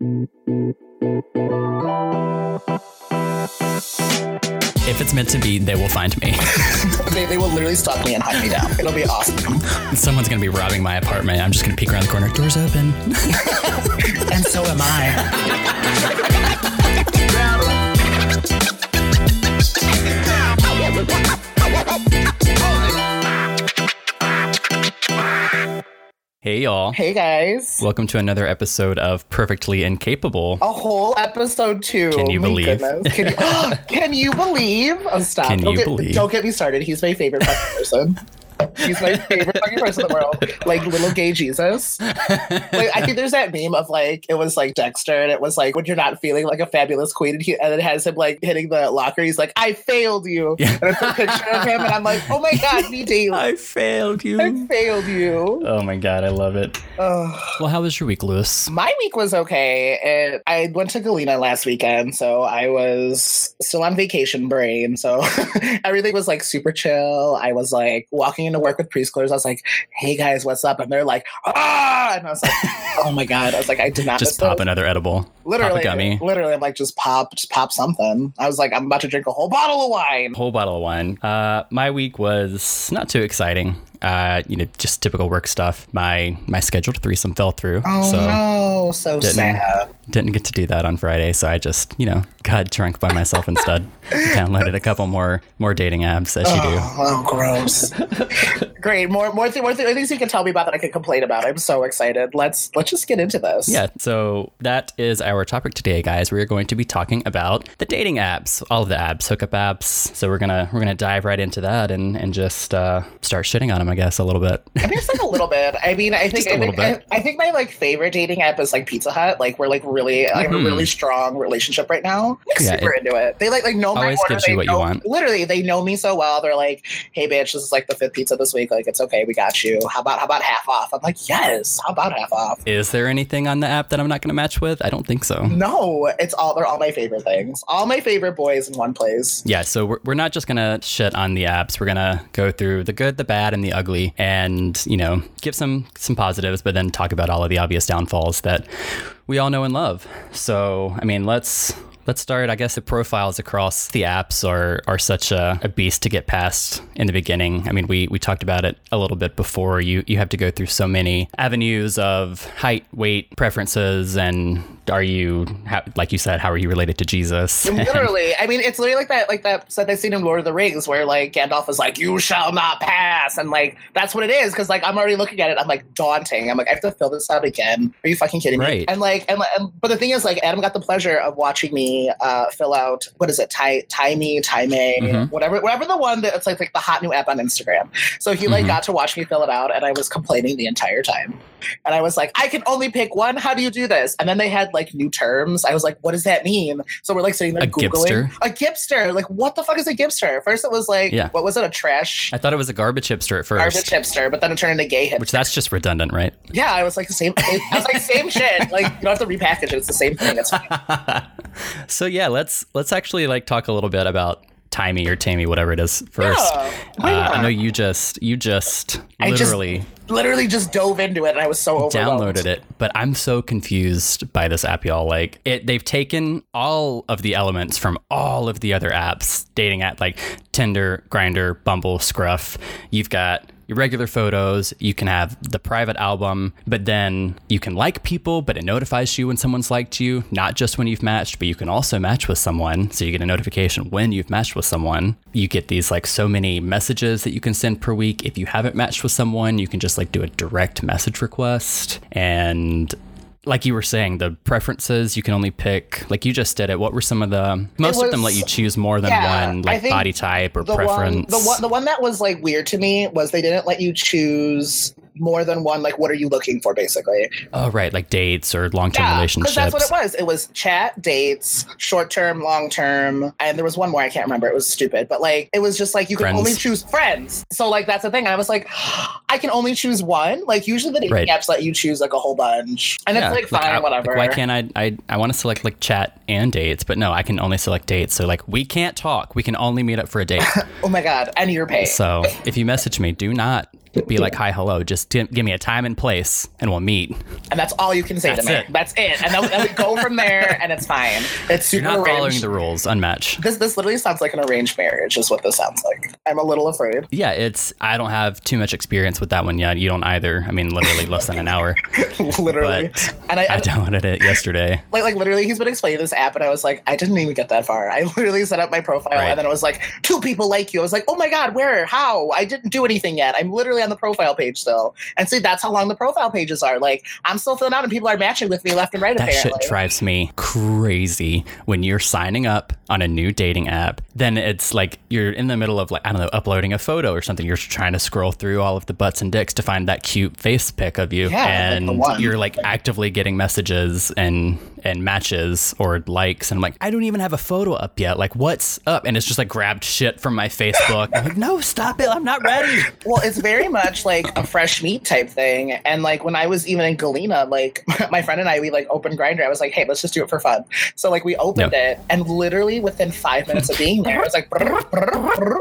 If it's meant to be, they will find me. They, they will literally stalk me and hunt me down. It'll be awesome. Someone's gonna be robbing my apartment. I'm just gonna peek around the corner. Doors open. And so am I. Hey y'all. Hey guys. Welcome to another episode of Perfectly Incapable. A whole episode two. Can you My believe? goodness. Can you, can you believe? Oh, stop. Can don't you get, believe? Don't get me started. He's my favorite person. He's my favorite fucking person in the world. Like little gay Jesus. Like I think there's that meme of like it was like Dexter and it was like when you're not feeling like a fabulous queen and, he, and it has him like hitting the locker. He's like, I failed you. Yeah. And it's a picture of him and I'm like, oh my god, me daily. I failed you. I failed you. Oh my god, I love it. Ugh. Well, how was your week, Lewis? My week was okay. It, I went to Galena last weekend, so I was still on vacation brain. So everything was like super chill. I was like walking into work with preschoolers. I was like, "Hey guys, what's up?" And they're like, "Ah!" And I was like, "Oh my god!" I was like, "I did not Just pop this." another edible. Literally, gummy. literally, I'm like, just pop, just pop something. I was like, I'm about to drink a whole bottle of wine. Whole bottle of wine. Uh, my week was not too exciting. Uh, you know, just typical work stuff. My my scheduled threesome fell through, Oh so no, so sad. Didn't get to do that on Friday. So I just, you know, got drunk by myself instead. Downloaded a couple more more dating apps as you do. Oh, oh, gross. Great. More more, th- more th- things you can tell me about that I can complain about. I'm so excited. Let's let's just get into this. Yeah, so that is our topic today, guys. We're going to be talking about the dating apps, all of the apps, hookup apps. So we're gonna we're gonna dive right into that and and just uh, start shitting on them, I guess, a little bit. I mean, it's like a little bit. I mean, I think Just a I think, bit. I, I think my like favorite dating app is like Pizza Hut. Like we're like really I have a really hmm. strong relationship right now. I'm like, Yeah, super into it. They like like know my order. They know-. Literally, they know me so well. They're like, "Hey, bitch, this is like the fifth pizza this week. Like, it's okay. We got you. How about how about half off?" I'm like, "Yes. How about half off?" Is there anything on the app that I'm not gonna match with? I don't think so. No, it's all they're all my favorite things. All my favorite boys in one place. Yeah, so we're, we're not just gonna shit on the apps. We're gonna go through the good, the bad, and the ugly, and you know, give some some positives, but then talk about all of the obvious downfalls that we all know and love. So, I mean, let's let's start. I guess the profiles across the apps are are such a, a beast to get past in the beginning. I mean, we we talked about it a little bit before. You you have to go through so many avenues of height, weight, preferences, and are you how, like you said, how are you related to Jesus? literally, I mean, it's literally like that, like that said that scene in Lord of the Rings where like Gandalf is like, "You shall not pass," and like that's what it is because like I'm already looking at it, I'm like daunting. I'm like, I have to fill this out again. Are you fucking kidding me? Right. And like, and, and but the thing is, like, Adam got the pleasure of watching me uh, fill out what is it, Ty, Ty Me, Ty May, Mhm. whatever, whatever the one that it's like like the hot new app on Instagram. So he like Mhm. got to watch me fill it out, and I was complaining the entire time. And I was like, I can only pick one. How do you do this? And then they had like new terms. I was like, what does that mean? So we're like sitting there A Googling. gipster? A gipster. Like, what the fuck is a gipster? First it was like, Yeah. what was it? A trash I thought it was a garbage hipster at first. garbage hipster, but then it turned into gay hipster. Which that's just redundant, right? yeah, I was like the same. I was like, same shit. Like, you don't have to repackage it. It's the same thing. It's fine. so yeah, let's let's actually like talk a little bit about Timey or Tammy, whatever it is first. Yeah, Uh, I know you just you just I just literally just dove into it and I was so overwhelmed. downloaded it, but I'm so confused by this app, y'all. Like it, they've taken all of the elements from all of the other apps, dating app like Tinder, Grindr, Bumble, Scruff. You've got your regular photos. You can have the private album, but then you can like people, but it notifies you when someone's liked you, not just when you've matched, but you can also match with someone. So you get a notification when you've matched with someone. You get these like so many messages that you can send per week. If you haven't matched with someone, you can just like do a direct message request and like you were saying, the preferences you can only pick. Like you just did it. What were some of the? Most of them let you choose more than yeah, one, like body type or the preference. One, the one, the one that was like weird to me was they didn't let you choose more than one. Like, what are you looking for, basically? oh, right, like dates or long-term Yeah, relationships. that's what it was. It was chat, dates, short term, long term, and there was one more I can't remember. It was stupid, but like it was just like you can Friends. only choose friends. So like that's the thing. I was like, I can only choose one. Like usually the dating Right. apps let you choose like a whole bunch, and Yeah, it's like fine, I- whatever. why can't I? I I want to select like chat and dates, but no, I can only select dates. So like we can't talk. We can only meet up for a date. oh my god, and your pay. so if you message me, do not be like, hi, hello. Just gi- give me a time and place, and we'll meet. And that's all you can say That's to me. it. That's it. And then, we go from there, and it's fine. It's You're super not following the rules. Unmatch. This this literally sounds like an arranged marriage. Is what this sounds like. I'm a little afraid. Yeah, it's. I don't have too much experience with that one yet. You don't either. I mean, literally less than an hour. literally. But and I, I I downloaded it yesterday. like like literally he's been explaining this app and I was like, I didn't even get that far. I literally set up my profile Right. and then it was like, two people like you. I was like, oh my god, where? How? I didn't do anything yet. I'm literally on the profile page still. And see, that's how long the profile pages are. Like I'm still filling out and people are matching with me left and right That apparently. shit drives me crazy when you're signing up on a new dating app. Then it's like you're in the middle of like I don't know, uploading a photo or something. You're trying to scroll through all of the butts and dicks to find that cute face pic of you, Yeah, and one. you're like actively getting messages and and matches or likes. And I'm like, I don't even have a photo up yet. Like, what's up? And it's just like grabbed shit from my Facebook. I'm like, no, stop it. I'm not ready. Well, it's very much like a fresh meat type thing. And like when I was even in Galena, like my friend and I, we like opened Grindr. I was like, hey, let's just do it for fun. So like we opened Yeah. it, and literally within five minutes of being there, it was like, brrr, brrr, brrr.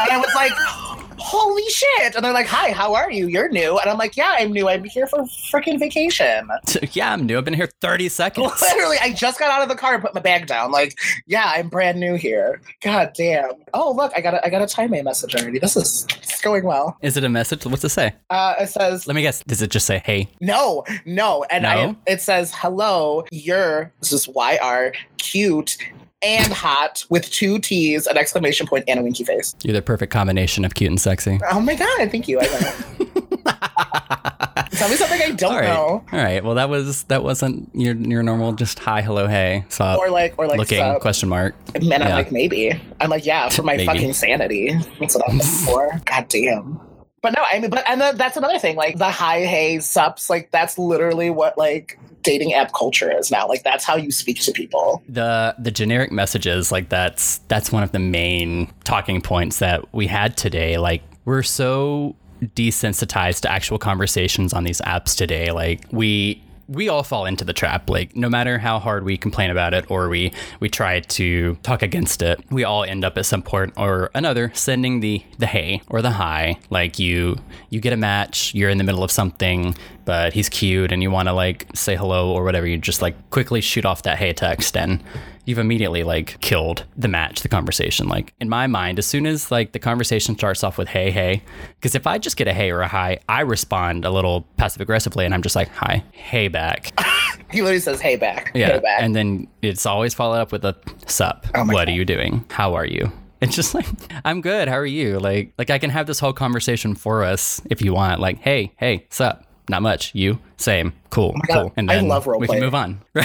and I was like. Holy shit! And they're like, "Hi, how are you? You're new." And I'm like, "Yeah, I'm new. I'm here for freaking vacation." yeah, I'm new. I've been here 30 seconds. Literally, I just got out of the car and put my bag down. Like, yeah, I'm brand new here. God damn. Oh, look, I got a, I got a time A message already. This is going well. Is it a message? What's it say? Uh, it says, Let me guess. Does it just say, hey? No, no. And I No? it says, hello, you're this is YR cute and hot with two T's, an exclamation point, and a winky face. You're the perfect combination of cute and sexy. Oh my god, thank you. I know. Tell me something I don't All right. know. All right. Well, that was that wasn't your your normal just hi, hello, hey. So Or like or like looking sup. question mark. And I'm Yeah. like, maybe. I'm like, yeah, for my fucking sanity. That's what I'm looking for. God damn. But no, I mean, but and then that's another thing. Like the hi, hey, sups. Like that's literally what like dating app culture is now. Like that's how you speak to people. The the generic messages like that's that's one of the main talking points that we had today. Like we're so desensitized to actual conversations on these apps today. Like we we all fall into the trap like no matter how hard we complain about it or we we try to talk against it we all end up at some point or another sending the the hey or the hi. Like you you get a match you're in the middle of something but he's cute and you want to like say hello or whatever you just like quickly shoot off that hey text and you've immediately like killed the match the conversation. Like in my mind as soon as like the conversation starts off with hey hey because if i just get a hey or a hi i respond a little passive aggressively and i'm just like hi hey back. He literally says, "Hey back, yeah hey back." and then it's always followed up with a sup. Oh what God. are you doing? How are you? It's just like i'm good. How are you? Like like i can have this whole conversation for us if you want. Like hey hey sup? Not much. You same cool Oh cool and I love we role can move on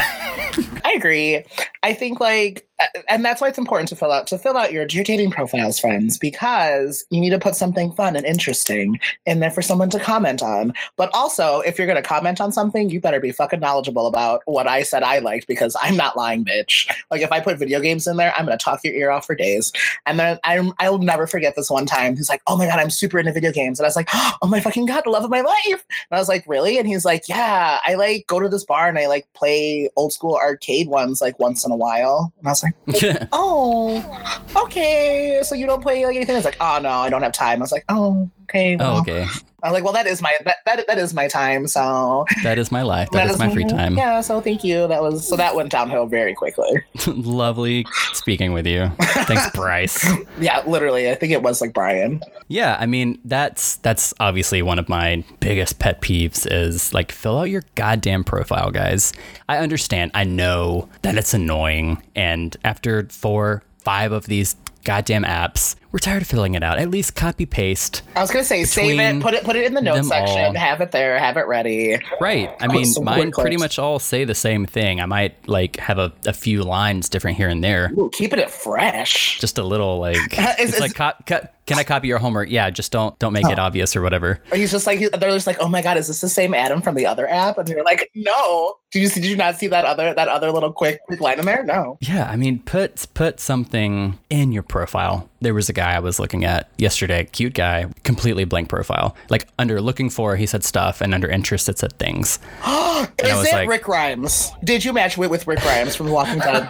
I agree. I think like, and that's why it's important to fill out to fill out your your dating profiles, friends, because you need to put something fun and interesting in there for someone to comment on. But also, if you're going to comment on something, you better be fucking knowledgeable about what I said I liked, because I'm not lying, bitch. Like if I put video games in there, I'm going to talk your ear off for days. And then I'm I'll never forget this one time. He's like, "Oh my god, I'm super into video games," and I was like, "Oh my fucking god, the love of my life!" And I was like, "Really?" And he's like, "Yeah, I like go to this bar and I like play old school arcade ones like once in a while." And I was like, "Oh, okay. So you don't play like anything?" I was like, "Oh no, I don't have time." I was like, "Oh, okay." Oh, well." oh okay I was like, "Well, that is my that that, that is my time." So that is my life that is my free time Yeah. So thank you. That was so that went downhill very quickly. lovely speaking with you thanks bryce Yeah, literally. I think it was like Brian. Yeah, I mean that's that's obviously one of my biggest pet peeves is like fill out your goddamn profile, guys. I understand. I know that it's annoying and after 4 5 of these goddamn apps, we're tired of filling it out. At least copy paste. I was gonna say save it, put it put it in the notes section, all. have it there, have it ready. Right. I mean, some mine pretty much all say the same thing. I might like have a, a few lines different here and there. Ooh, keeping it fresh. Just a little like Is- it's is- like co- co- can I copy your homework? Yeah, just don't don't make it oh. obvious or whatever. Or he's just like they're just like, oh my god, is this the same Adam from the other app? And you're like, no. Did you did you not see that other that other little quick quick line in there? No. Yeah, I mean, put put something in your profile. There was a guy I was looking at yesterday, cute guy, completely blank profile. Like under looking for, he said stuff, and under interest, it said things. Is it like- Rick Grimes? Did you match with, with Rick Grimes from The Walking Dead?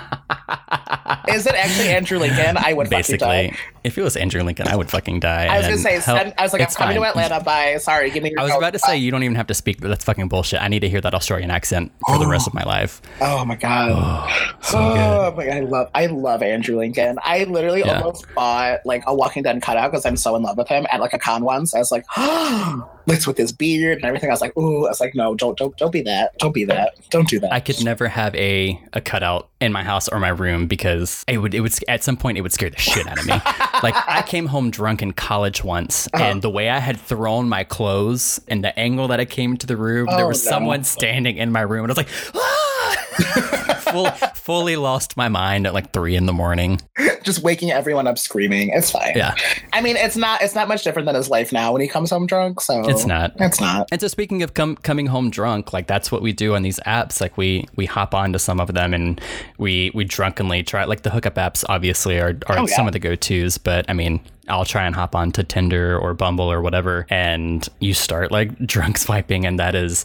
Is it actually Andrew Lincoln? I would fucking Basically, die. if it was Andrew Lincoln, I would fucking die. I was gonna say, send, I was like, I'm coming to. Atlanta. Bye. Sorry, give me your. I was about to say you don't even have to speak, but that's fucking bullshit. I need to hear that Australian accent for the rest of my life. Oh my god. So oh my god, I love I love Andrew Lincoln. I literally Yeah. almost bought like a Walking Dead cutout because I'm so in love with him at like a con once. I was like, oh, oh, with his beard and everything. I was like, ooh, I was like, no, don't don't don't be that. Don't be that. Don't do that. I could never have a a cutout in my house or my room because it would it would at some point it would scare the shit out of me. like I came home drunk in college once, Uh-huh. and the way I had thrown my clothes and the angle that I came to the room, there Oh, was no. someone standing in my room, and I was like, ah! Full, fully lost my mind at like three in the morning. Just waking everyone up screaming. It's fine. Yeah, I mean, it's not it's not much different than his life now when he comes home drunk. So it's not. It's not. And so speaking of com- coming home drunk, like that's what we do on these apps. Like we we hop onto some of them and we we drunkenly try. Like the hookup apps, obviously, are are Oh, yeah. some of the go tos. But I mean, I'll try and hop on to Tinder or Bumble or whatever, and you start like drunk swiping, and that is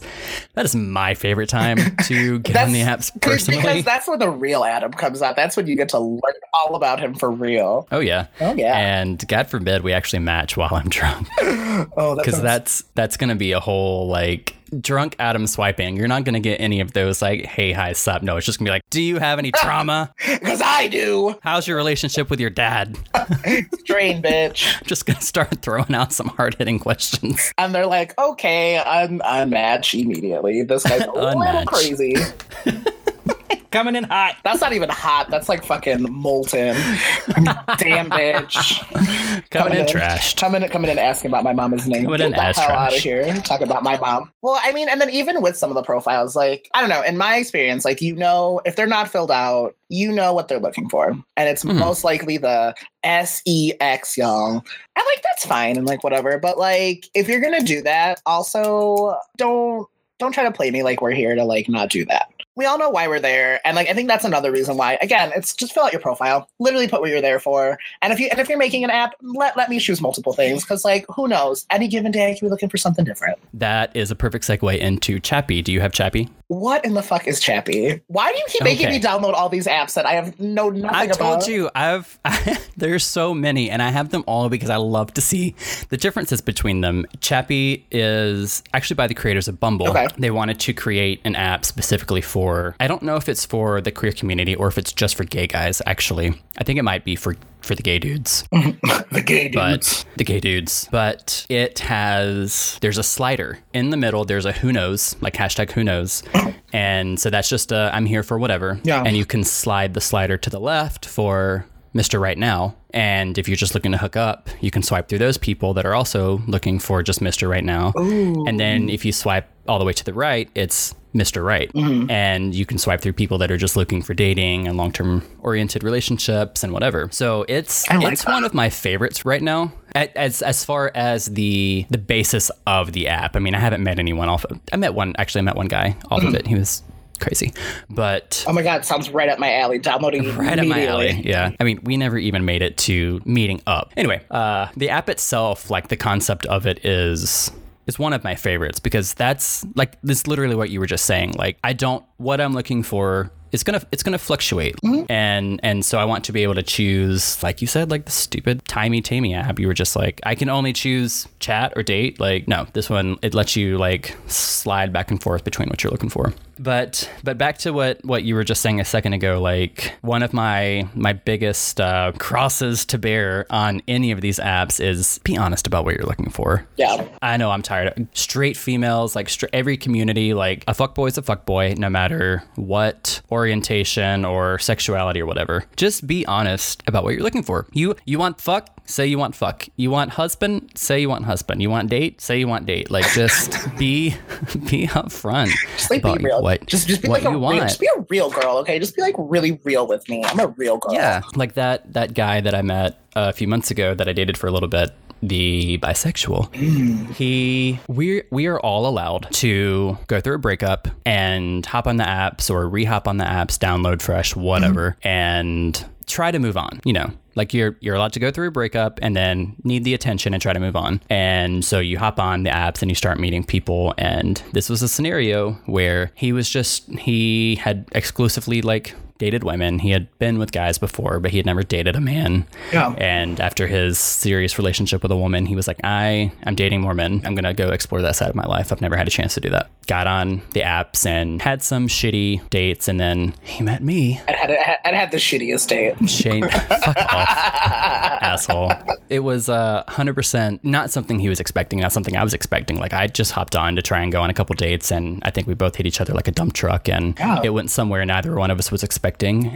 that is my favorite time to get on the apps personally. Because that's where the real Adam comes out. That's when you get to learn all about him for real. Oh yeah. Oh yeah. And God forbid we actually match while I'm drunk. oh, because sounds- that's that's gonna be a whole like drunk Adam swiping. You're not gonna get any of those like hey hi sup. No, it's just gonna be like, do you have any trauma? because I do. How's your relationship with your dad? Drain, bitch. just gonna start throwing out some hard hitting questions. And they're like, okay, I'm unmatch immediately. This guy's a little crazy. Coming in hot. That's not even hot. That's like fucking molten. Damn bitch. Coming in trashed. Coming in, coming in asking about my mama's name. Coming Get in the hell out of trash. here. Talk about my mom. Well, I mean, and then even with some of the profiles, like, I don't know, in my experience, like, you know, if they're not filled out, you know what they're looking for. And it's Mhm. most likely the S E X young. And like that's fine and like whatever. But like if you're gonna do that, also don't don't try to play me like we're here to like not do that. We all know why we're there, and like I think that's another reason why. Again, it's just fill out your profile, literally put what you're there for, and if you and if you're making an app, let let me choose multiple things because like who knows, any given day I could be looking for something different. That is a perfect segue into Chappy. Do you have Chappy? What in the fuck is Chappy? Why do you keep making Okay. me download all these apps that I have no nothing I about? told you I've there's so many and I have them all because I love to see the differences between them. Chappy is actually by the creators of Bumble. Okay. They wanted to create an app specifically for I don't know if it's for the queer community or if it's just for gay guys actually. I think it might be for for the gay dudes. the gay dudes. but the gay dudes. But it has there's a slider in the middle. There's a who knows, like hashtag who knows, and so that's just a I'm here for whatever. Yeah. And you can slide the slider to the left for Mr. Right Now. And if you're just looking to hook up, you can swipe through those people that are also looking for just Mr. Right Now. And then if you swipe all the way to the right, it's Mr. Right. Mm-hmm. And you can swipe through people that are just looking for dating and long term oriented relationships and whatever. So it's like it's that. one of my favorites right now. As as far as the the basis of the app, I mean, I haven't met anyone off. Of, I met one actually. I met one guy off Mm-hmm. of it. He was crazy, but Oh my god, sounds right up my alley. Downloading right up my alley. Yeah. I mean, we never even made it to meeting up. Anyway, uh, the app itself, like the concept of it is is one of my favorites because that's like this literally what you were just saying. Like I don't what I'm looking for it's gonna it's gonna fluctuate. Mm-hmm. And and so I want to be able to choose like you said like the stupid timey tamey app. You were just like I can only choose chat or date. Like no this one it lets you like slide back and forth between what you're looking for but but back to what what you were just saying a second ago like one of my my biggest uh, crosses to bear on any of these apps is be honest about what you're looking for Yeah. I know I'm tired. of Straight females, like stra- every community, like a fuckboy is a fuckboy, no matter what orientation or sexuality or whatever. Just be honest about what you're looking for. You you want fuck, say you want fuck. You want husband, say you want husband. You want date, say you want date. Like just be be upfront about real. What just just be what like a you real, want. just be a real girl, okay? Just be like really real with me. I'm a real girl. Yeah, like that that guy that I met a few months ago that I dated for a little bit, the bisexual. Mm. He we we are all allowed to go through a breakup and hop on the apps or re-hop on the apps, download fresh, whatever, mm-hmm. and try to move on. You know, like you're you're allowed to go through a breakup and then need the attention and try to move on. And so you hop on the apps and you start meeting people. And this was a scenario where he was just he had exclusively like dated women. He had been with guys before, but he had never dated a man. Yeah. And after his serious relationship with a woman, he was like, I am dating more men. I'm going to go explore that side of my life. I've never had a chance to do that. Got on the apps and had some shitty dates. And then he met me. I had, I had the shittiest date. Shane, fuck off, asshole. It was uh, 100% not something he was expecting, not something I was expecting. Like, I just hopped on to try and go on a couple dates, and I think we both hit each other like a dump truck, and Yeah. it went somewhere neither one of us was expecting.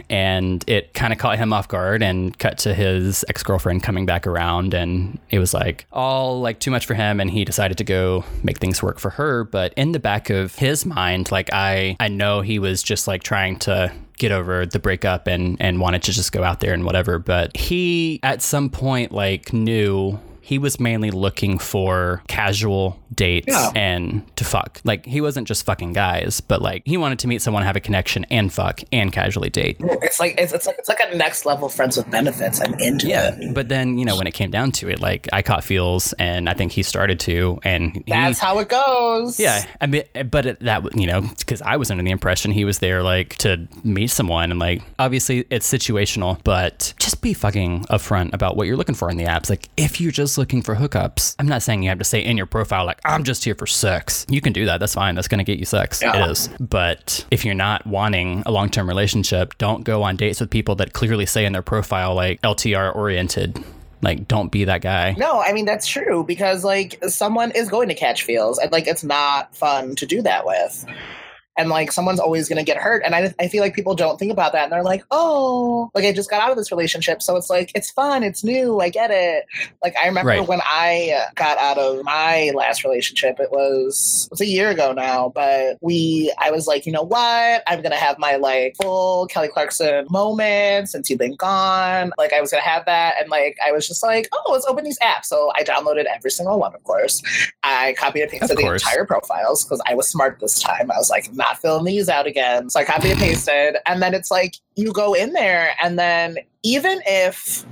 And it kind of caught him off guard and cut to his ex girlfriend coming back around, and it was like all like too much for him, and he decided to go make things work for her. But in the back of his mind, like, I, I know he was just like trying to get over the breakup and and wanted to just go out there and whatever but he at some point like knew he was mainly looking for casual dates Yeah. and to fuck. Like he wasn't just fucking guys, but like he wanted to meet someone, have a connection, and fuck and casually date. It's like it's, it's like it's like a next level friends with benefits. I'm into Yeah, it. but then you know when it came down to it, like I caught feels, and I think he started to, and he, That's how it goes. Yeah, I mean, but it, that you know, because I was under the impression he was there like to meet someone, and like obviously it's situational, but just be fucking upfront about what you're looking for in the apps. Like if you're just looking for hookups, I'm not saying you have to say in your profile like I'm just here for sex. You can do that. That's fine. That's gonna get you sex. Yeah. It is. But if you're not wanting a long term relationship, don't go on dates with people that clearly say in their profile like LTR oriented. Like, don't be that guy. No, I mean that's true because like someone is going to catch feels and like it's not fun to do that with. And like someone's always going to get hurt and I I feel like people don't think about that and they're like, "Oh, like I just got out of this relationship, so it's like it's fun, it's new, I get it." Like I remember Right. when I got out of my last relationship, it was it's a year ago now, but we I was like, "You know what? I'm going to have my like full Kelly Clarkson moment since you've been gone." Like I was going to have that and like I was just like, "Oh, let's open these apps." So I downloaded every single one, of course. I copied and pasted the entire profiles because I was smart this time. I was like, not filling these out again. So I copy and pasted. And then it's like you go in there and then even if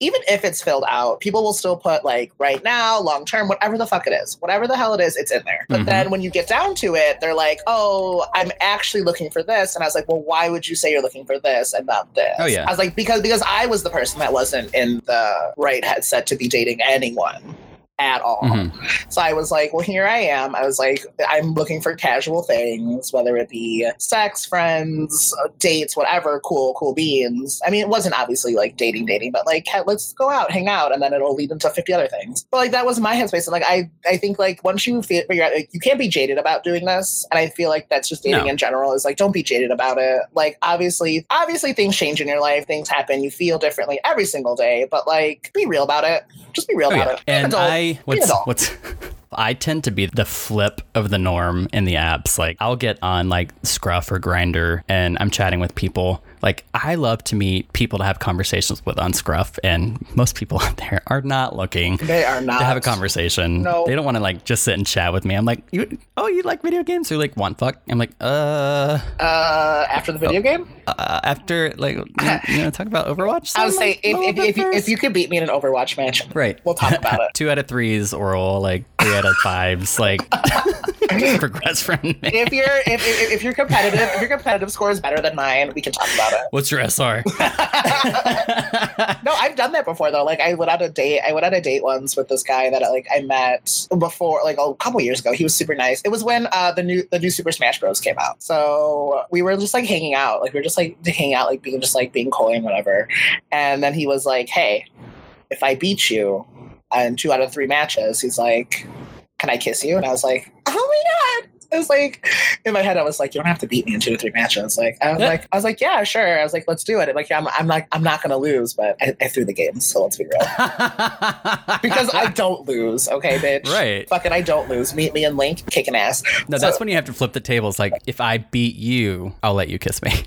even if it's filled out, people will still put like right now, long term, whatever the fuck it is, whatever the hell it is, it's in there. But Mhm. then when you get down to it, they're like, oh, I'm actually looking for this. And I was like, well, why would you say you're looking for this and not this? Oh, yeah. I was like, because because I was the person that wasn't in the right headset to be dating anyone at all. Mhm. So I was like, well, here I am. I was like, I'm looking for casual things, whether it be sex, friends, dates, whatever, cool, cool beans. I mean, it wasn't obviously like dating, dating, but like, let's go out, hang out, and then it'll lead into 50 other things. But like, that was my headspace. And like, I, I think like once you fi- figure out, like, you can't be jaded about doing this. And I feel like that's just dating No. in general is like, don't be jaded about it. Like, obviously, obviously things change in your life, things happen, you feel differently every single day, but like, be real about it. Just be real Oh, about yeah. it. And adult. I what's what's I tend to be the flip of the norm in the apps. Like I'll get on like Scruff or Grindr and I'm chatting with people. Like I love to meet people to have conversations with on Scruff and most people out there are not looking They are not. to have a conversation. No. They don't want to like just sit and chat with me. I'm like, you, oh, you like video games? Or like want fuck? I'm like, uh, Uh, after the video game, uh after like you, you know talk about Overwatch. I would some, say if, if, if, you, if you could beat me in an Overwatch match, Right. we'll talk about it. Two out of threes oral, like three out of fives, like just progress from there. if your if, if, if your competitive if your competitive score is better than mine, we can talk about it. What's your SR? No, I've done that before though. Like I went on a date. I went on a date once with this guy that like I met before, like a couple years ago. He was super nice. It was when uh, the new the new Super Smash Bros. came out. So we were just like hanging out. Like we were just like hanging out, like being just like being coy and whatever. And then he was like, "Hey, if I beat you in two out of three matches, he's like, can I kiss you?" And I was like, "Oh my god." I was like, in my head, I was like, "You don't have to beat me in two to three matches." Like, I was Yeah. like, I was like, "Yeah, sure." I was like, "Let's do it." Like, I'm, I'm not, I'm not gonna lose, but I, I threw the game, so let's be real. Because I don't lose, okay, bitch. Right. Fucking, I don't lose. Meet me in Link, kicking ass. No, So- that's when you have to flip the tables. Like, if I beat you, I'll let you kiss me.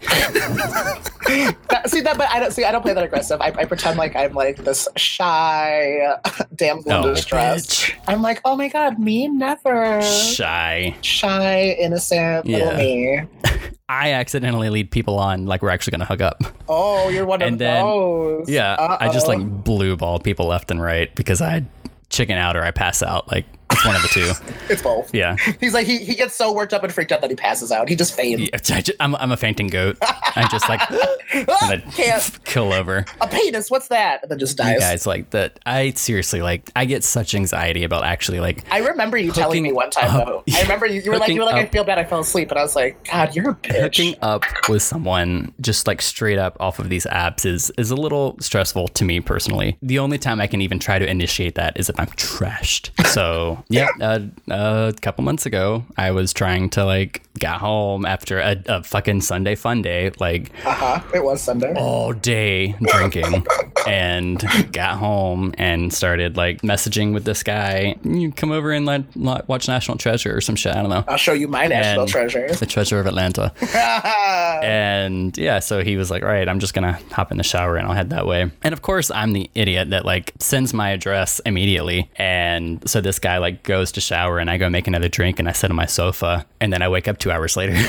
That- see that, but I don't see. I don't play that aggressive. I, I pretend like I'm like this shy damsel in Oh, distress. bitch. I'm like, oh my god, me never. Shy. Shy, innocent little Yeah. me. I accidentally lead people on like we're actually gonna hook up. Oh, you're one And of then- those. Yeah, I just like blue ball people left and right because I chicken out or I pass out. Like It's one of the two. It's both. Yeah. He's like he, he gets so worked up and freaked out that he passes out. He just faints. Yeah, I ju- I'm, I'm a fainting goat. I just like and can't. kill over. A penis. What's that? And then just You dies. guys like that. I seriously like. I get such anxiety about actually like. I remember you telling me one time up- though. I remember you, you were like you were like I feel bad I fell asleep and I was like God you're a bitch. Hooking up with someone just like straight up off of these apps is is a little stressful to me personally. The only time I can even try to initiate that is if I'm trashed. So yeah, uh, a couple months ago, I was trying to like get home after a, a fucking Sunday fun day, like Uh huh. It was Sunday. all day drinking and got home and started like messaging with this guy. You come over and like watch National Treasure or some shit. I don't know. I'll show you my national And- treasure. The Treasure of Atlanta. and yeah, so he was like, all right, I'm just gonna hop in the shower and I'll head that way. And of course, I'm the idiot that like sends my address immediately. And so this guy like goes to shower and I go make another drink and I sit on my sofa and then I wake up two hours later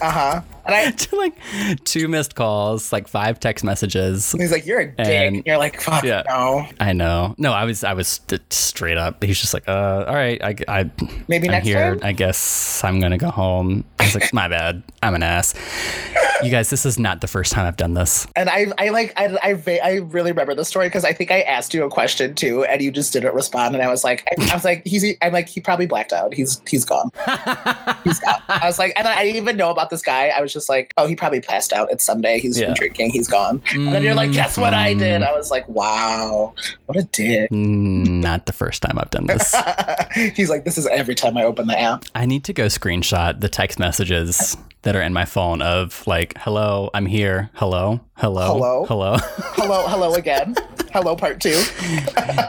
Uh huh. And I to like two missed calls, like five text messages. he's like you're a dick. And- And you're like fuck Yeah. no. I know. No, I was, I was st- straight up. He's just like, uh, all right, I, I, Maybe I'm next here. time? I guess I'm gonna go home. I was like, my bad. I'm an ass. You guys, this is not the first time I've done this. And I, I like, I, I, I really remember the story because I think I asked you a question too, and you just didn't respond. And I was like, I, I was like, he's, I'm like, he probably blacked out. He's, he's gone. he's gone. I was like, and I didn't even know about this guy. I was just like, oh, he probably passed out. It's Sunday. He's Yeah. been drinking. He's gone. And then you're like, guess what I did? I was like, wow, what a dick. Mm, Not the first time I've done this. he's like, this is every time I open the app. I need to go screenshot the text messages that are in my phone of like, hello, I'm here. Hello, hello, Hello? hello. Hello, hello again. hello, part two.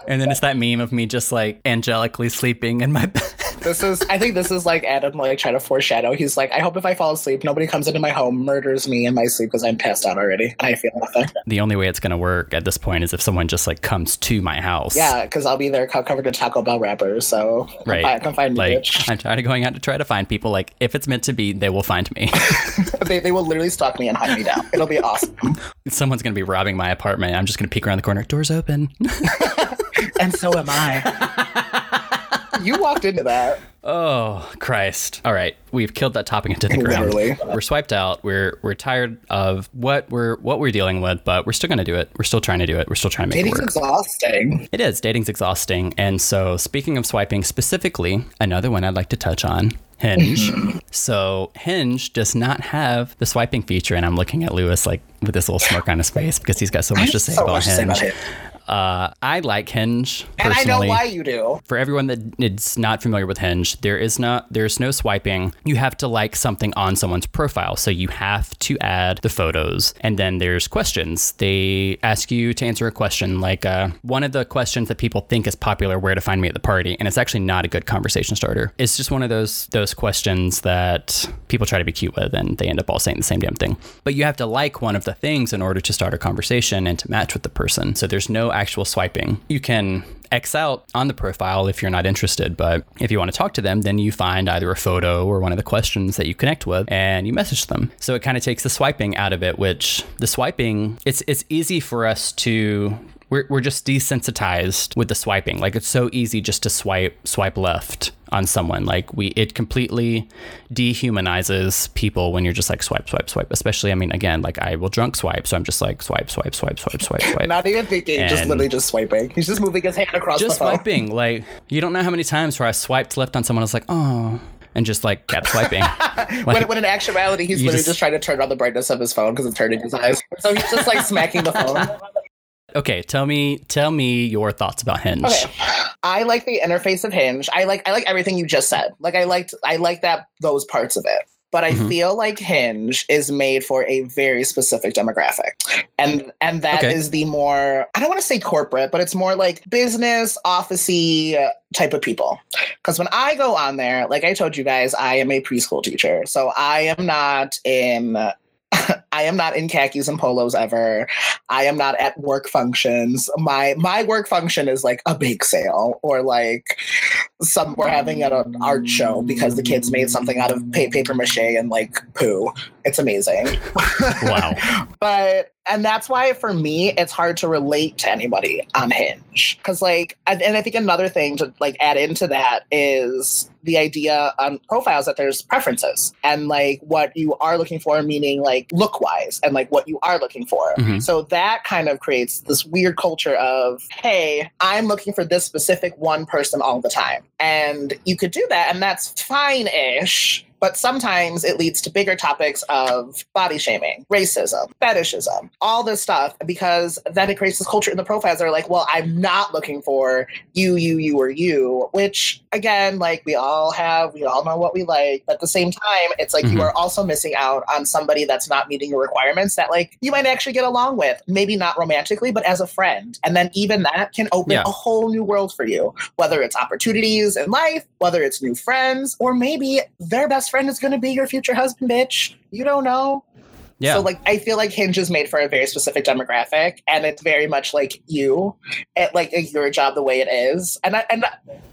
and then it's that meme of me just like angelically sleeping in my bed. This is, I think this is like Adam like trying to foreshadow. He's like, I hope if I fall asleep, nobody comes into my home, murders me in my sleep because I'm passed out already. I feel nothing. the only way it's going to work at this point is if someone just like comes to my house. Yeah, because I'll be there co- covered in Taco Bell wrappers. So Right. fi- come find me, Like bitch. I'm tired of going out to try to find people. Like if it's meant to be, they will find me. they, they will literally stalk me and hunt me down. It'll be awesome. Someone's gonna be robbing my apartment. I'm just gonna peek around the corner. Doors open. and so am I. you walked into that. oh Christ! All right, we've killed that topic into the ground. Literally. We're swiped out. We're we're tired of what we're what we're dealing with, but we're still gonna do it. We're still trying to do it. We're still trying to make it Dating's work. exhausting. It is. Dating's exhausting. And so, speaking of swiping specifically, another one I'd like to touch on Hinge. Mm-hmm. so, Hinge does not have the swiping feature. And I'm looking at Lewis like with this little smirk on his face because he's got so much to say so about to say Hinge. about it. Uh, I like Hinge And I know why you do. For everyone that is not familiar with Hinge, there is not there's no swiping. You have to like something on someone's profile. So you have to add the photos. And then there's questions. They ask you to answer a question like uh, one of the questions that people think is popular, where to find me at the party, and it's actually not a good conversation starter. It's just one of those those questions that people try to be cute with and they end up all saying the same damn thing. But you have to like one of the things in order to start a conversation and to match with the person. So there's no actual swiping. You can X out on the profile if you're not interested. But if you want to talk to them, then you find either a photo or one of the questions that you connect with and you message them. So it kind of takes the swiping out of it, which the swiping, it's it's easy for us to we're, we're just desensitized with the swiping. Like it's so easy just to swipe swipe left on someone. Like we it completely dehumanizes people when you're just like swipe, swipe, swipe. Especially I mean again, like I will drunk swipe. So I'm just like swipe, swipe, swipe, swipe, swipe, swipe. Not even thinking, just literally just swiping. He's just moving his hand across just the phone. swiping. Like you don't know how many times where I swiped left on someone. I was like, oh, and just like kept swiping. When, when in actuality, he's literally just- just, trying to turn on the brightness of his phone because it's turning his eyes. So he's just like smacking the phone. Okay, tell me, tell me your thoughts about Hinge. Okay. I like the interface of Hinge. I like I like everything you just said. Like I liked I like that those parts of it. But I Mhm. feel like Hinge is made for a very specific demographic. And and that is Okay. the more I don't want to say corporate, but it's more like business, officey uh, type of people. Because when I go on there, like I told you guys, I am a preschool teacher. So I am not in I am not in khakis and polos ever. I am not at work functions. My my work function is like a bake sale or like some we're having at an art show because the kids made something out of paper mache and like poo. It's amazing. Wow. but and that's why for me it's hard to relate to anybody on Hinge because like and I think another thing to like add into that is the idea on profiles that there's preferences and like what you are looking for, meaning like look wise and like what you are looking for. Mhm. So that kind of creates this weird culture of, hey, I'm looking for this specific one person all the time. And you could do that, and that's fine ish. But sometimes it leads to bigger topics of body shaming, racism, fetishism, all this stuff, because then it creates this culture in the profiles that are like, well, I'm not looking for you, you, you, or you, which again, like we all have, we all know what we like. But at the same time, it's like you Mhm. are also missing out on somebody that's not meeting your requirements that like you might actually get along with, maybe not romantically, but as a friend. And then even that can open Yeah. a whole new world for you, whether it's opportunities in life, whether it's new friends, or maybe their best friend is going to be your future husband, bitch. You don't know. Yeah. So like I feel like Hinge is made for a very specific demographic, and it's very much like you, it, like your job the way it is. And I, and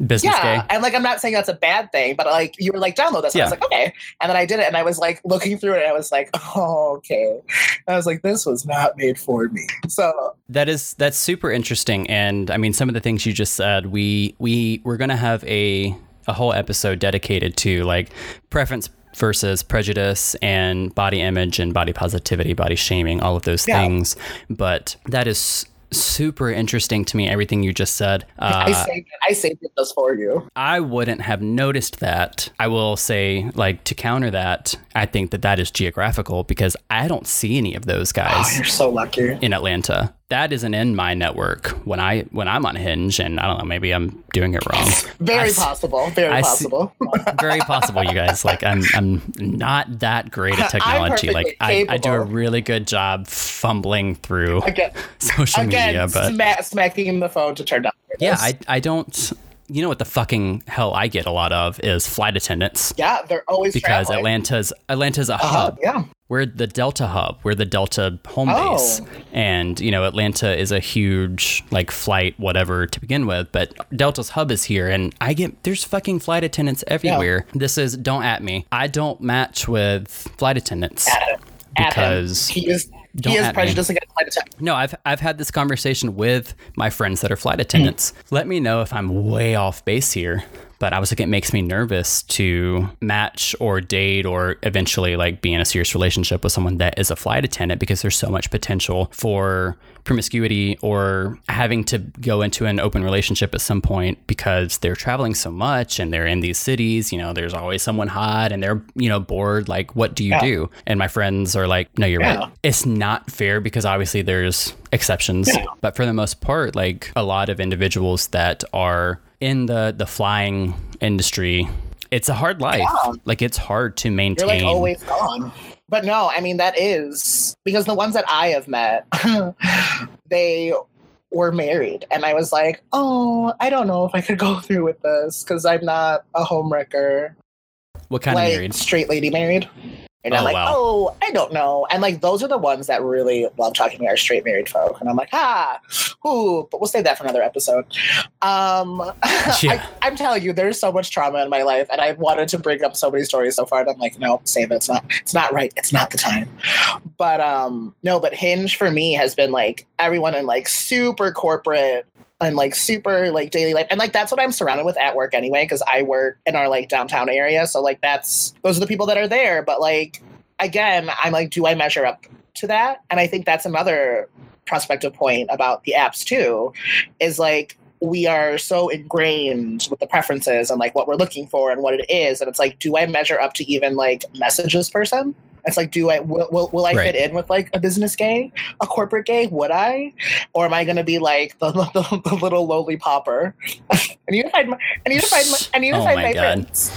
Business yeah, day. and like I'm not saying that's a bad thing, but like you were like download this, and I was like okay, and then I did it, and I was like looking through it, and I was like oh okay, I was like this was not made for me. So That is that's super interesting, and I mean some of the things you just said. We we we're gonna have a a whole episode dedicated to like preference versus prejudice and body image and body positivity, body shaming, all of those Yeah. things. But that is super interesting to me. Everything you just said. I Uh, saved it, I saved it just for you. I wouldn't have noticed that. I will say, like to counter that, I think that that is geographical because I don't see any of those guys Oh, guys you're so lucky. in Atlanta. That isn't in my network when I when I'm on Hinge, and I don't know, maybe I'm doing it wrong. Very I possible. Very I possible. Very possible, you guys. Like I'm I'm not that great at technology. Like I, I do a really good job fumbling through again, social again, media, but sma- smacking the phone to turn down. yeah, I I don't. You know what the fucking hell I get a lot of is flight attendants yeah, they're always because traveling. Atlanta's Atlanta's a Uh-huh, hub. yeah. We're the Delta hub. We're the Delta home Oh. base. And, you know, Atlanta is a huge, like, flight, whatever to begin with. But Delta's hub is here. And I get, there's fucking flight attendants everywhere. This is, don't at me. I don't match with flight attendants. At him. At him. Because- he is Don't he is at me. prejudiced against flight attendants. No, I've, I've had this conversation with my friends that are flight attendants. Hmm. Let me know if I'm way off base here. But I was like, it makes me nervous to match or date or eventually like be in a serious relationship with someone that is a flight attendant because there's so much potential for promiscuity or having to go into an open relationship at some point because they're traveling so much and they're in these cities. You know, there's always someone hot and they're, you know, bored. Like, what do you Yeah. do? And my friends are like, no, you're Yeah. right it's not fair because obviously there's exceptions Yeah. but for the most part like a lot of individuals that are in the the flying industry it's a hard life Yeah. like it's hard to You're maintain like always gone. But no, I mean that is because the ones that I have met, they were married, and I was like, oh, I don't know if I could go through with this because I'm not a homewrecker. what kind like of married straight lady married. And I'm Oh, like, wow. oh, I don't know. And like, those are the ones that really love talking to our straight married folk. And I'm like, ah, ooh, but we'll save that for another episode. Um, Yeah. I, am telling you, there's so much trauma in my life, and I've wanted to bring up so many stories so far. And I'm like, no, save it. It's not. It's not right. It's not the time. But um, no, but Hinge for me has been like everyone in like super corporate and like super like daily life and like that's what i'm surrounded with at work anyway because i work in our like downtown area so like that's those are the people that are there but like again i'm like do i measure up to that? And i think that's another prospective point about the apps too is like we are so ingrained with the preferences and like what we're looking for and what it is and it's like do i measure up to even like message this person it's like do i will, will, will i Right. fit in with like a business gay a corporate gay would i or am i going to be like the, the, the little lowly popper i need to find my i need to find my i need to Oh find my my, God. friends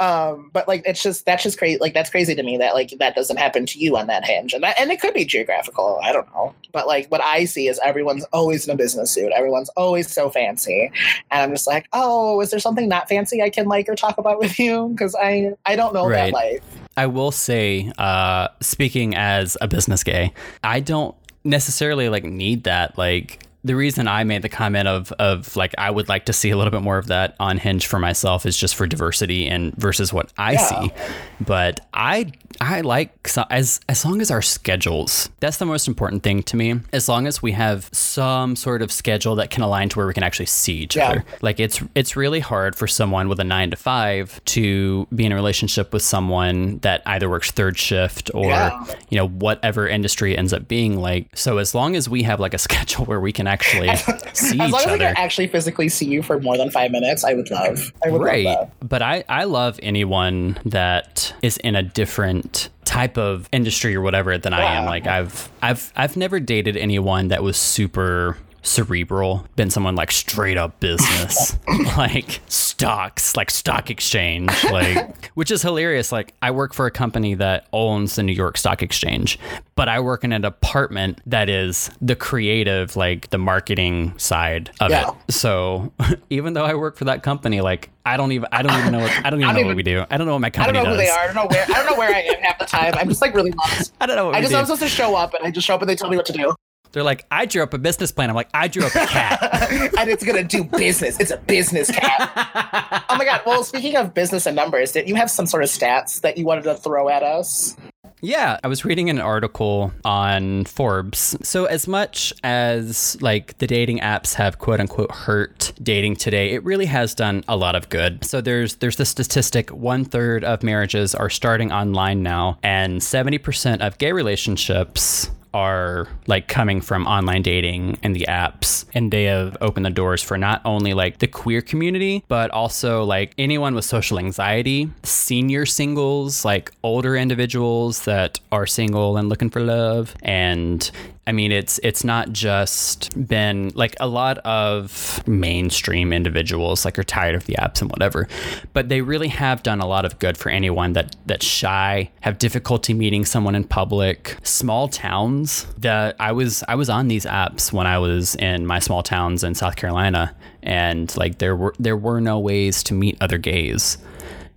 um but like it's just that's just crazy like that's crazy to me that like that doesn't happen to you on that hinge. And that and it could be geographical i don't know. But like what i see is everyone's always in a business suit. Everyone's always so fancy. And i'm just like oh is there something not fancy i can like or talk about with you? Because i i don't know Right. that life. I will say, uh, speaking as a business gay, I don't necessarily like need that. Like, the reason I made the comment of of like I would like to see a little bit more of that on Hinge for myself is just for diversity and versus what I Yeah. see. But I I like so as as long as our schedules. That's the most important thing to me. As long as we have some sort of schedule that can align to where we can actually see each Yeah. other. Like it's it's really hard for someone with a 9 to 5 to be in a relationship with someone that either works third shift or Yeah. you know whatever industry ends up being like. So as long as we have like a schedule where we can actually see As each long as I other. can actually physically see you for more than five minutes, I would love. I would right love but i i love anyone that is in a different type of industry or whatever than i am like i've i've i've never dated anyone that was super cerebral been someone like straight up business like stocks like stock exchange like which is hilarious like i work for a company that owns the new york stock exchange but i work in an department that is the creative like the marketing side of Yeah. it so even though I work for that company, like I don't even I don't even know what I don't even I don't know even- what we do. I don't know what my I company don't know who does. they are. I don't know where. I don't know where I am half the time. I'm just like really lost. I don't know what I just. I'm supposed to show up, and I just show up, and they tell me what to do, They're like, I drew up a business plan. I'm like, I drew up a cat. and it's gonna do business. It's a business cat. oh my god. Well, speaking of business and numbers, did you have some sort of stats that you wanted to throw at us? Yeah, I was reading an article on Forbes. So as much as like the dating apps have quote unquote hurt dating today, it really has done a lot of good. So there's there's the statistic one third of marriages are starting online now, and seventy percent of gay relationships are like coming from online dating and the apps and they have opened the doors for not only like the queer community but also like anyone with social anxiety senior singles like older individuals that are single and looking for love and I mean, it's it's not just been like a lot of mainstream individuals like are tired of the apps and whatever, but they really have done a lot of good for anyone that that's shy, have difficulty meeting someone in public. Small towns that I was I was on these apps when I was in my small towns in South Carolina, and like there were there were no ways to meet other gays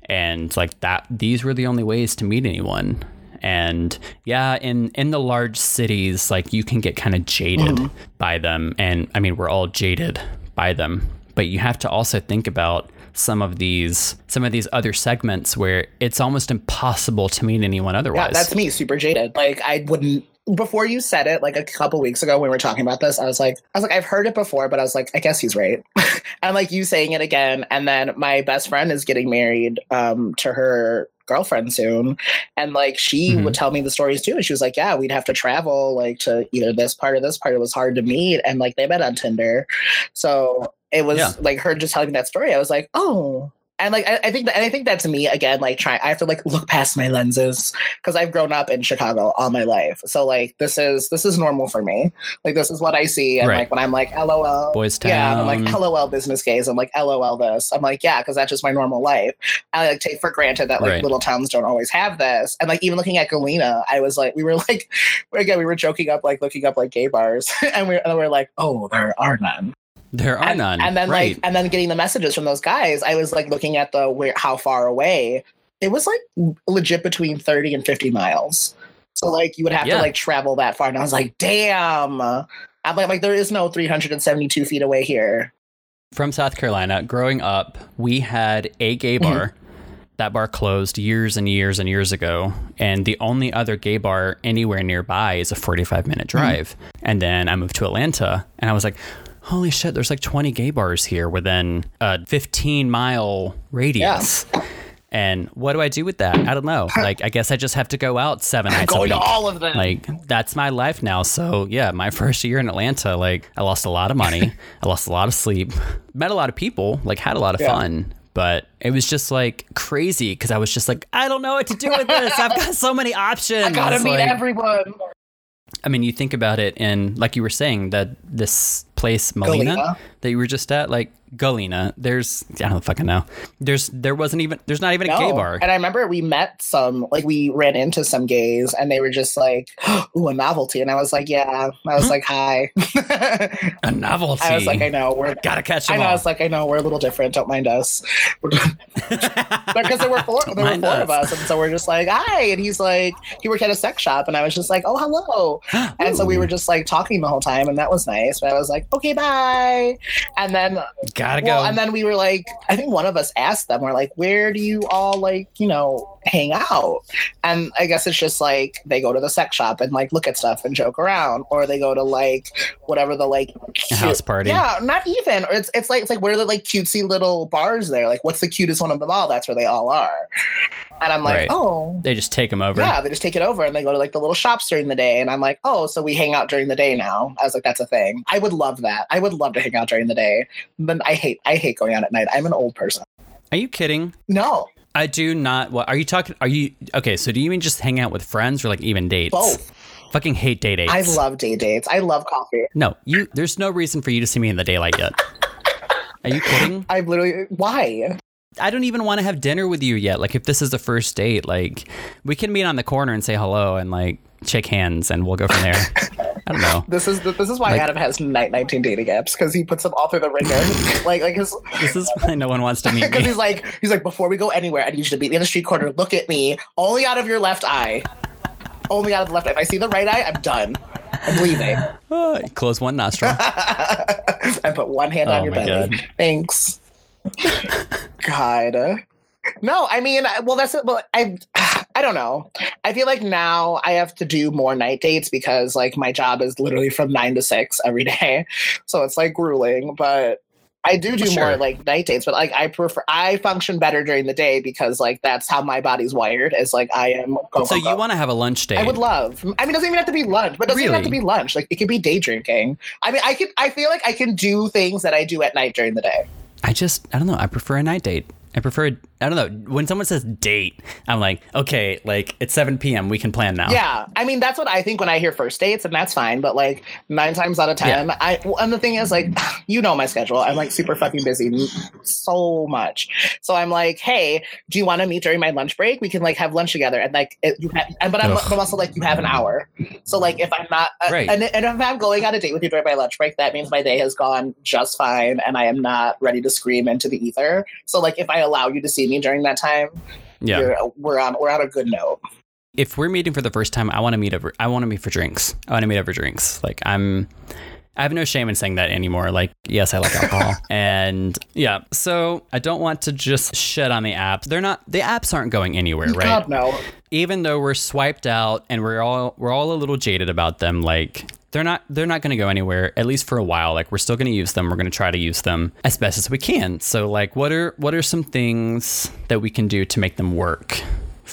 and like that these were the only ways to meet anyone and yeah in in the large cities like you can get kind of jaded mm. by them and i mean we're all jaded by them but you have to also think about some of these some of these other segments where it's almost impossible to meet anyone otherwise. Yeah, that's me, super jaded. Like I wouldn't. Before you said it, like a couple weeks ago when we were talking about this, I was like, I was like, I've heard it before, but I was like, I guess he's right. and like you saying it again, and then my best friend is getting married um, to her girlfriend soon, and like she Mhm. would tell me the stories too. And she was like, Yeah, we'd have to travel like to either this part or this part. It was hard to meet, and like they met on Tinder, so it was Yeah. like her just telling me that story. I was like, Oh. And like I, I think that and I think that's me again, like trying I have to like look past my lenses because I've grown up in Chicago all my life. So like this is this is normal for me. Like this is what I see. And Right. like when I'm like LOL boys town yeah, I'm like LOL business gays. I'm like LOL this. I'm like yeah, because that's just my normal life. I like take for granted that like Right. little towns don't always have this. And like even looking at Galena, I was like we were like again we were joking up like looking up like gay bars, and we and we are like oh there are none. There are and, none and then right like and then getting the messages from those guys, I was like looking at the where how far away. It was like legit between 30 and 50 miles. So like you would have Yeah. to like travel that far. And I was like, damn. I'm like, like there is no 372 feet away here. from South Carolina, growing up, we had a gay Mm-hmm. bar. That bar closed years and years and years ago. And the only other gay bar anywhere nearby is a 45 minute Mm-hmm. drive. And then I moved to Atlanta and I was like, holy shit, there's like 20 gay bars here within a 15 mile radius. And what do I do with that? I don't know. Like, I guess I just have to go out seven nights a Going week. to all of them. Like that's my life now. So yeah, my first year in Atlanta, like I lost a lot of money, I lost a lot of sleep, met a lot of people, like had a lot of Yeah. fun. But it was just like crazy because I was just like, I don't know what to do with this. I've got so many options. I gotta meet Like, everyone. I mean, you think about it, and like you were saying, that this place, Molina, Galena. That you were just at, like Galena. There's I don't fucking know. There's there wasn't even there's not even a gay bar. And I remember we met some, like we ran into some gays, and they were just like, "Ooh, a novelty," and I was like, "Yeah." I was hmm. like, "Hi." A novelty. I was like, "I know we're." Gotta catch I them know. I was like, I know we're a little different. Don't mind us. Because there were four, Don't there were four us. of us, and so we're just like, "Hi," and he's like, he worked at a sex shop, and I was just like, "Oh, hello," and so we were just like talking the whole time, and that was nice. But I was like, "Okay, bye," and then Gotta well, go. and then we were like, I think one of us asked them, we're like, where do you all like, you know, hang out? And I guess it's just like they go to the sex shop and like look at stuff and joke around, or they go to like whatever the like A house party. Yeah, not even. Or it's it's like it's like where are the like cutesy little bars there? Like what's the cutest one of them all? That's where they all are. And I'm like, Right. oh. they just take them over. Yeah, they just take it over and they go to like the little shops during the day. And I'm like, oh, so we hang out during the day now. I was like, that's a thing. I would love that. I would love to hang out during the day. But I hate I hate going out at night. I'm an old person. Are you kidding? No, I do not. What are you talking? Are you okay? So do you mean just hang out with friends or like even dates? both. Fucking hate date dates. I love day dates. I love coffee. No, you. There's no reason for you to see me in the daylight yet. Are you kidding? I literally why? I don't even want to have dinner with you yet. Like if this is the first date, like we can meet on the corner and say hello and like shake hands and we'll go from there. I don't know. This is this is why Like- Adam has night 19 dating apps because he puts them all through the wringer. like like his This is why no one wants to meet because he's like he's like before we go anywhere, I need you to meet me in the street corner. Look at me, only out of your left eye. Only out of the left eye. If I see the right eye, I'm done. I'm leaving. Close one nostril. and put one hand Oh on your belly. God. Thanks. God. No, I mean, well, that's it. Well, I, I don't know. I feel like now I have to do more night dates because like my job is literally from nine to six every day, so it's like grueling. But I do do Sure. more like night dates. But like I prefer, I function better during the day because like that's how my body's wired. Is like I am. Go, So go, go. you want to have a lunch date? I would love. I mean, it doesn't even have to be lunch, but it doesn't even have to be lunch. Like it could be day drinking. I mean, I could. I feel like I can do things that I do at night during the day. I just, I don't know. I prefer a night date. I prefer, I don't know. When someone says date, I'm like, okay, like it's 7 p.m. We can plan now. Yeah, I mean that's what I think when I hear first dates, and that's fine. But like nine times out of ten, I and the thing is, like, you know my schedule. I'm like super fucking busy, so much. So I'm like, hey, do you want to meet during my lunch break? We can like have lunch together, and like it, you have, and but I'm, but also like you have an hour. So like if I'm not, uh, Right. and, and if I'm going on a date with you during my lunch break, that means my day has gone just fine, and I am not ready to scream into the ether. So like if I allow you to see me during that time, Yeah. we're on we're on a good note. if we're meeting for the first time, I want to meet over. I want to meet for drinks. I want to meet over drinks. Like I'm, I have no shame in saying that anymore. Like yes, I like alcohol, and yeah. So I don't want to just shit on the apps. They're not. The apps aren't going anywhere, right? God no. Even though we're swiped out and we're all we're all a little jaded about them. Like they're not they're not going to go anywhere at least for a while. Like we're still going to use them. We're going to try to use them as best as we can. So like, what are what are some things that we can do to make them work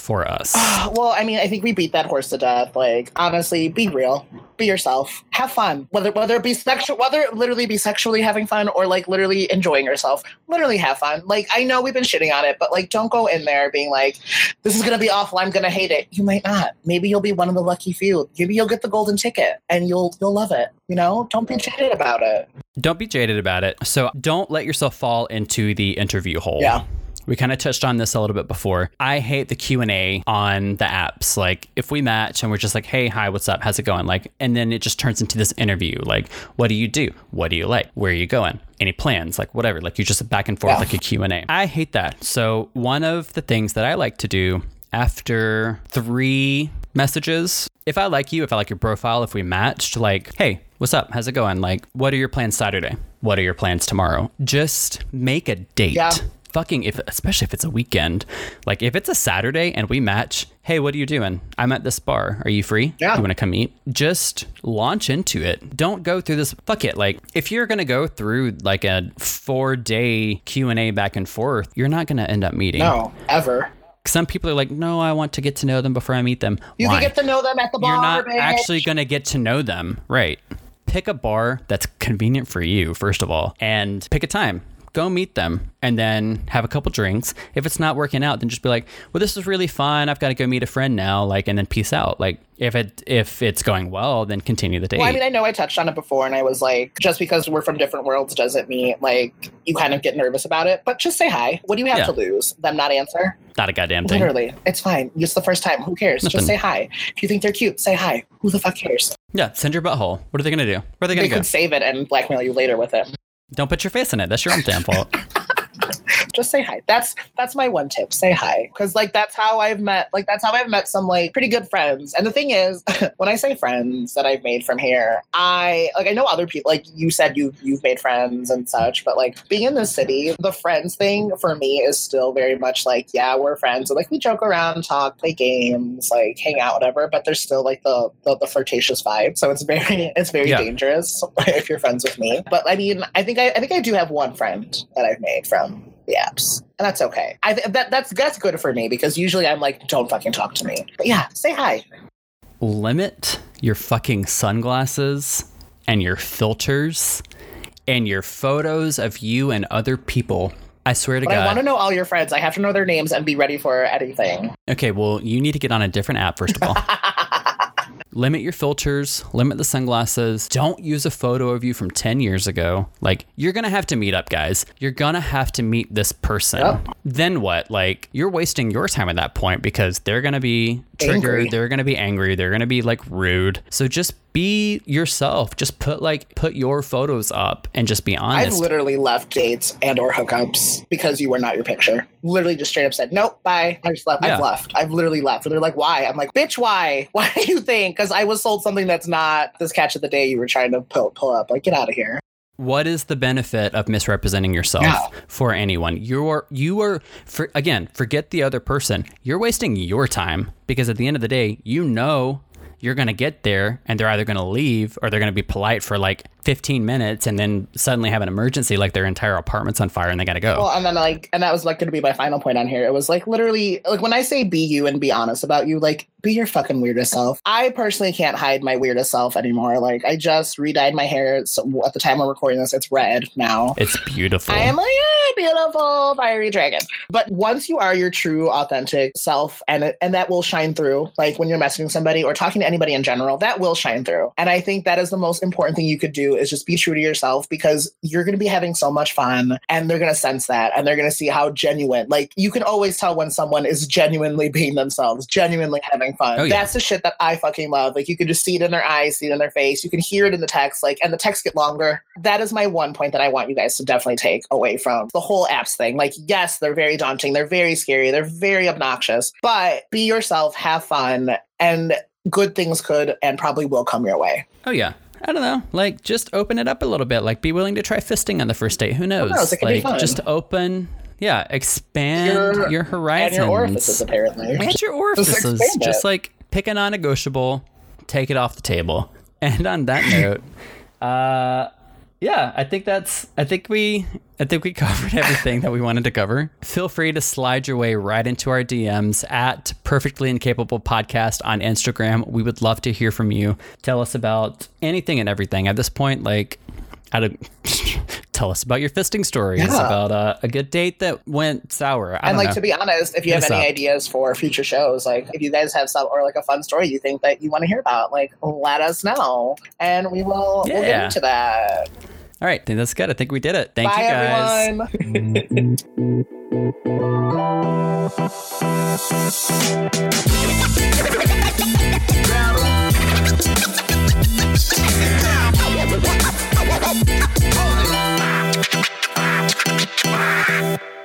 for us? Well, I mean, I think we beat that horse to death. Like, honestly, be real, be yourself, have fun. Whether whether it be sexual, whether it literally be sexually having fun or like literally enjoying yourself, literally have fun. Like, I know we've been shitting on it, but like, don't go in there being like, "This is gonna be awful. I'm gonna hate it." You might not. Maybe you'll be one of the lucky few. Maybe you'll get the golden ticket and you'll you'll love it. You know, don't be jaded about it. don't be jaded about it. So don't let yourself fall into the interview hole. Yeah. We kind of touched on this a little bit before. I hate the Q&A on the apps. Like if we match and we're just like, "Hey, hi, what's up? How's it going?" Like and then it just turns into this interview. Like, "What do you do? What do you like? Where are you going? Any plans?" Like whatever. Like you just back and forth Yeah. like a Q&A. I hate that. So one of the things that I like to do after 3 messages, if I like you, if I like your profile, if we matched, like, "Hey, what's up? How's it going? Like, what are your plans Saturday? What are your plans tomorrow?" Just make a date Yeah. Fucking if especially if it's a weekend like if it's a saturday and we match hey what are you doing i'm at this bar are you free Yeah. you want to come eat just launch into it don't go through this fuck it like if you're gonna go through like a four day q&a back and forth you're not gonna end up meeting No, ever. some people are like no i want to get to know them before i meet them You Why? can get to know them at the bar. you're not bitch. actually going to get to know them. Right. Pick a bar that's convenient for you, first of all, and pick a time. Go meet them and then have a couple drinks. If it's not working out, then just be like, "Well, this is really fun. I've got to go meet a friend now." Like, and then peace out. Like, if it if it's going well, then continue the date. Well, I mean, I know I touched on it before, and I was like, just because we're from different worlds doesn't mean like you kind of get nervous about it. But just say hi. What do you have Yeah. to lose? Them not answer? not a goddamn thing. Literally, it's fine. It's the first time. Who cares? Nothing. Just say hi. If you think they're cute, say hi. Who the fuck cares? Yeah, send your butthole. What are they gonna do? Where are they They gonna go? They could save it and blackmail you later with it. Don't put your face in it. That's your own damn fault. just say hi. That's that's my one tip. Say hi, because like that's how I've met. Like that's how I've met some like pretty good friends. And the thing is, when I say friends that I've made from here, I like I know other people. Like you said, you you've made friends and such. But like being in the city, the friends thing for me is still very much like yeah, we're friends. So, like we joke around, talk, play games, like hang out, whatever. But there's still like the the, the flirtatious vibe. So it's very it's very Yeah. dangerous if you're friends with me. But I mean, I think I, I think I do have one friend that I've made from the apps, and that's okay. I th- that that's that's good for me because usually I'm like, don't fucking talk to me. But yeah, say hi. Limit your fucking sunglasses and your filters and your photos of you and other people. I swear to God. But I want to know all your friends. I have to know their names and be ready for anything. Okay, well, you need to get on a different app first of all. limit your filters, limit the sunglasses. Don't use a photo of you from 10 years ago. Like, you're going to have to meet up, guys. You're going to have to meet this person. Yep. Then what? Like, you're wasting your time at that point because they're going to be triggered. Angry. They're going to be angry. They're going to be like rude. So just be yourself. Just put like, put your photos up and just be honest. I've literally left dates and or hookups because you were not your picture. Literally just straight up said, nope, bye. I just left. Yeah. I've left. I've literally left. And they're like, why? I'm like, bitch, why? Why do you think? Because I was sold something that's not this catch of the day you were trying to pull, pull up. Like, get out of here. What is the benefit of misrepresenting yourself Yeah. for anyone you're you are for again forget the other person you're wasting your time because at the end of the day you know you're going to get there and they're either going to leave or they're going to be polite for like 15 minutes and then suddenly have an emergency like their entire apartment's on fire and they got to go Well, and then like, and that was like going to be my final point on here. It was like literally, like when I say be you and be honest about you, like be your fucking weirdest self. I personally can't hide my weirdest self anymore. Like I just re-dyed my hair. So at the time we're recording this, it's red now. it's beautiful I am like, beautiful fiery dragon. But once you are your true, authentic self, and it, and that will shine through, like when you're messaging somebody or talking to anybody in general, that will shine through. And I think that is the most important thing you could do is just be true to yourself because you're going to be having so much fun, and they're going to sense that, and they're going to see how genuine. Like you can always tell when someone is genuinely being themselves, genuinely having fun. Oh, yeah. That's the shit that I fucking love. Like you can just see it in their eyes, see it in their face. You can hear it in the text, like, and the texts get longer. That is my one point that I want you guys to definitely take away from the whole apps thing. Like, yes, they're very daunting, they're very scary, they're very obnoxious, but be yourself, have fun, and good things could and probably will come your way. oh yeah I don't know. Like, just open it up a little bit. Like, be willing to try fisting on the first date. Who knows? knows? It could be like, just open. Yeah, expand Your- your, And your orifices, apparently. and your orifices. expand Just like pick a non-negotiable, take it off the table. And on that note, uh, yeah, I think that's. I think we. I think we covered everything that we wanted to cover. Feel free to slide your way right into our DMs at Perfectly Incapable Podcast on Instagram. We would love to hear from you. Tell us about anything and everything. At this point, like, I don't. Tell us about your fisting stories, Yeah. about uh, a good date that went sour. I And like know. to be honest, if you Hit have any up. ideas for future shows, like if you guys have some or like a fun story you think that you want to hear about, like let us know, and we will we'll get Yeah. into that. All right, I think that's good. I think we did it. Thank Bye, you guys. everyone. Música